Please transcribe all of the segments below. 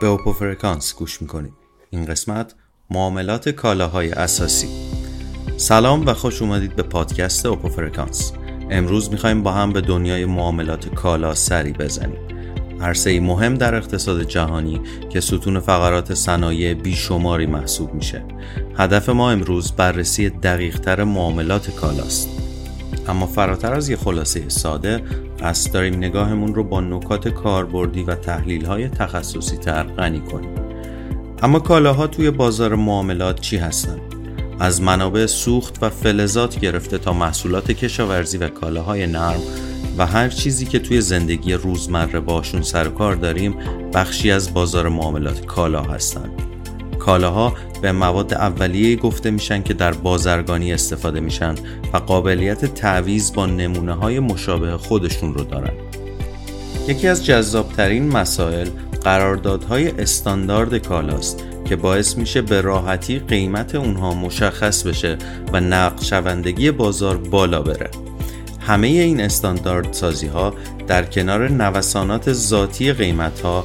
به اوپو فرکانس گوش می‌کنید این قسمت معاملات کالاهای اساسی. سلام و خوش اومدید به پادکست اوپو فرکانس امروز می‌خوایم با هم به دنیای معاملات کالا سری بزنیم. عرصه مهم در اقتصاد جهانی که ستون فقرات صنایع بیشماری محسوب میشه. هدف ما امروز بررسی دقیقتر معاملات کالاست. اما فراتر از یه خلاصه ساده قصد داریم نگاهمون رو با نکات کاربردی و تحلیل های تخصصی تر غنی کنیم اما کالاها توی بازار معاملات چی هستن؟ از منابع سوخت و فلزات گرفته تا محصولات کشاورزی و کالاهای نرم و هر چیزی که توی زندگی روزمره باشون سر کار داریم بخشی از بازار معاملات کالا هستند. کالاها به مواد اولیه گفته میشن که در بازرگانی استفاده میشن و قابلیت تعویز با نمونه های مشابه خودشون رو دارن. یکی از جذابترین مسائل قراردادهای استاندارد کالاست که باعث میشه به راحتی قیمت اونها مشخص بشه و نقد شوندگی بازار بالا بره. همه این استاندارد سازی ها در کنار نوسانات ذاتی قیمت ها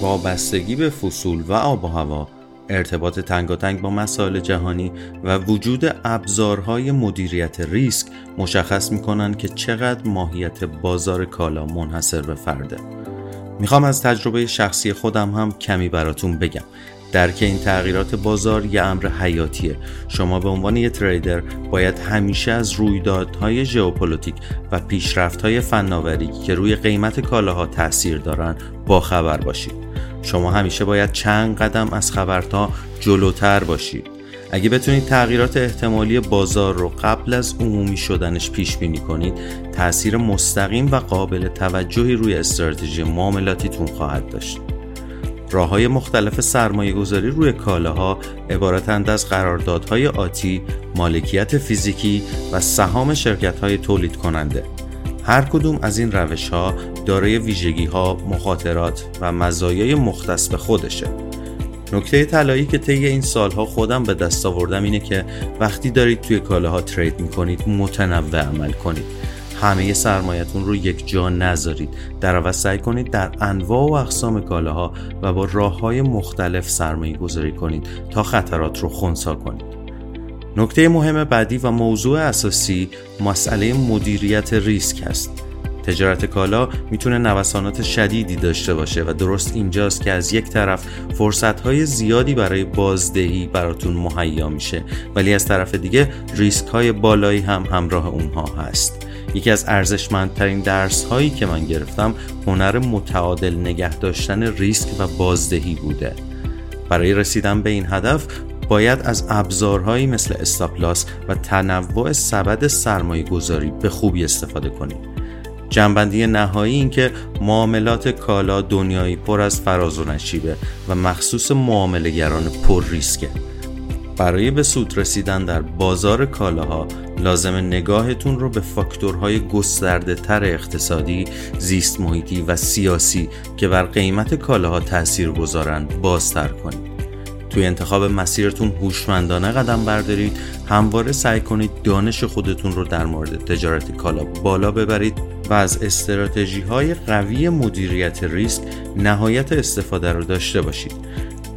وابستگی به فصول و آب و هوا ارتباط تنگاتنگ با مسائل جهانی و وجود ابزارهای مدیریت ریسک مشخص می‌کنن که چقدر ماهیت بازار کالا منحصر به فرده. می‌خوام از تجربه شخصی خودم هم کمی براتون بگم. درک این تغییرات بازار یه امر حیاتیه. شما به عنوان یه trader باید همیشه از رویدادهای ژئوپلیتیک و پیشرفتهای فناوری که روی قیمت کالاها تاثیر دارن با خبر باشید شما همیشه باید چند قدم از خبرتا جلوتر باشید اگه بتونید تغییرات احتمالی بازار رو قبل از عمومی شدنش پیش بینی کنید تاثیر مستقیم و قابل توجهی روی استراتژی معاملاتیتون خواهد داشت راه های مختلف سرمایه گذاری روی کالاها عبارتند از قراردادهای آتی، مالکیت فیزیکی و سهام شرکت های تولید کننده. هر کدوم از این روش ها دارای ویژگی ها، مخاطرات و مزایای مختص به خودشه. نکته طلایی که طی این سالها خودم به دست آوردم اینه که وقتی دارید توی کالاها ترید می‌کنید متنوع عمل کنید. همه سرمایتون رو یک جا نذارید. در عوض سعی کنید در انواع و اقسام کالاها و با راه های مختلف سرمایه گذاری کنید تا خطرات رو خونسا کنید. نکته مهم بعدی و موضوع اساسی مسئله مدیریت ریسک است. تجارت کالا می‌تونه نوسانات شدیدی داشته باشه و درست اینجاست که از یک طرف فرصتهای زیادی برای بازدهی براتون مهیا میشه ولی از طرف دیگه ریسک های بالایی هم همراه اونها هست. یکی از ارزشمندترین درس هایی که من گرفتم هنر متعادل نگه داشتن ریسک و بازدهی بوده. برای رسیدن به این هدف باید از ابزارهایی مثل استاپلاس و تنوع سبد سرمایه گذاری به خوبی استفاده کنید جنبندی نهایی این که معاملات کالا دنیایی پر از فراز و نشیبه و مخصوص معاملهگران پر ریسکه برای به سود رسیدن در بازار کالاها لازم نگاهتون رو به فاکتورهای گسترده تر اقتصادی، زیست محیطی و سیاسی که بر قیمت کالاها تاثیر گذارن بازتر کنید. توی انتخاب مسیرتون هوشمندانه قدم بردارید. همواره سعی کنید دانش خودتون رو در مورد تجارت کالا بالا ببرید و از استراتژی های قوی مدیریت ریسک نهایت استفاده رو داشته باشید.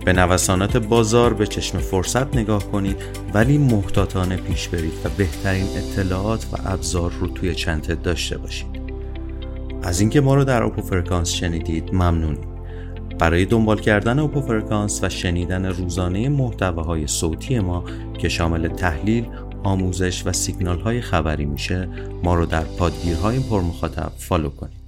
به نوسانات بازار به چشم فرصت نگاه کنید ولی محتاطانه پیش برید و بهترین اطلاعات و ابزار رو توی چنتت داشته باشید. از اینکه ما رو در اوپو فرکانس شنیدید ممنونیم. برای دنبال کردن اوپو فرکانس و شنیدن روزانه محتواهای صوتی ما که شامل تحلیل، آموزش و سیگنال های خبری میشه ما رو در پادگیرهای پرمخاطب فالو کنید.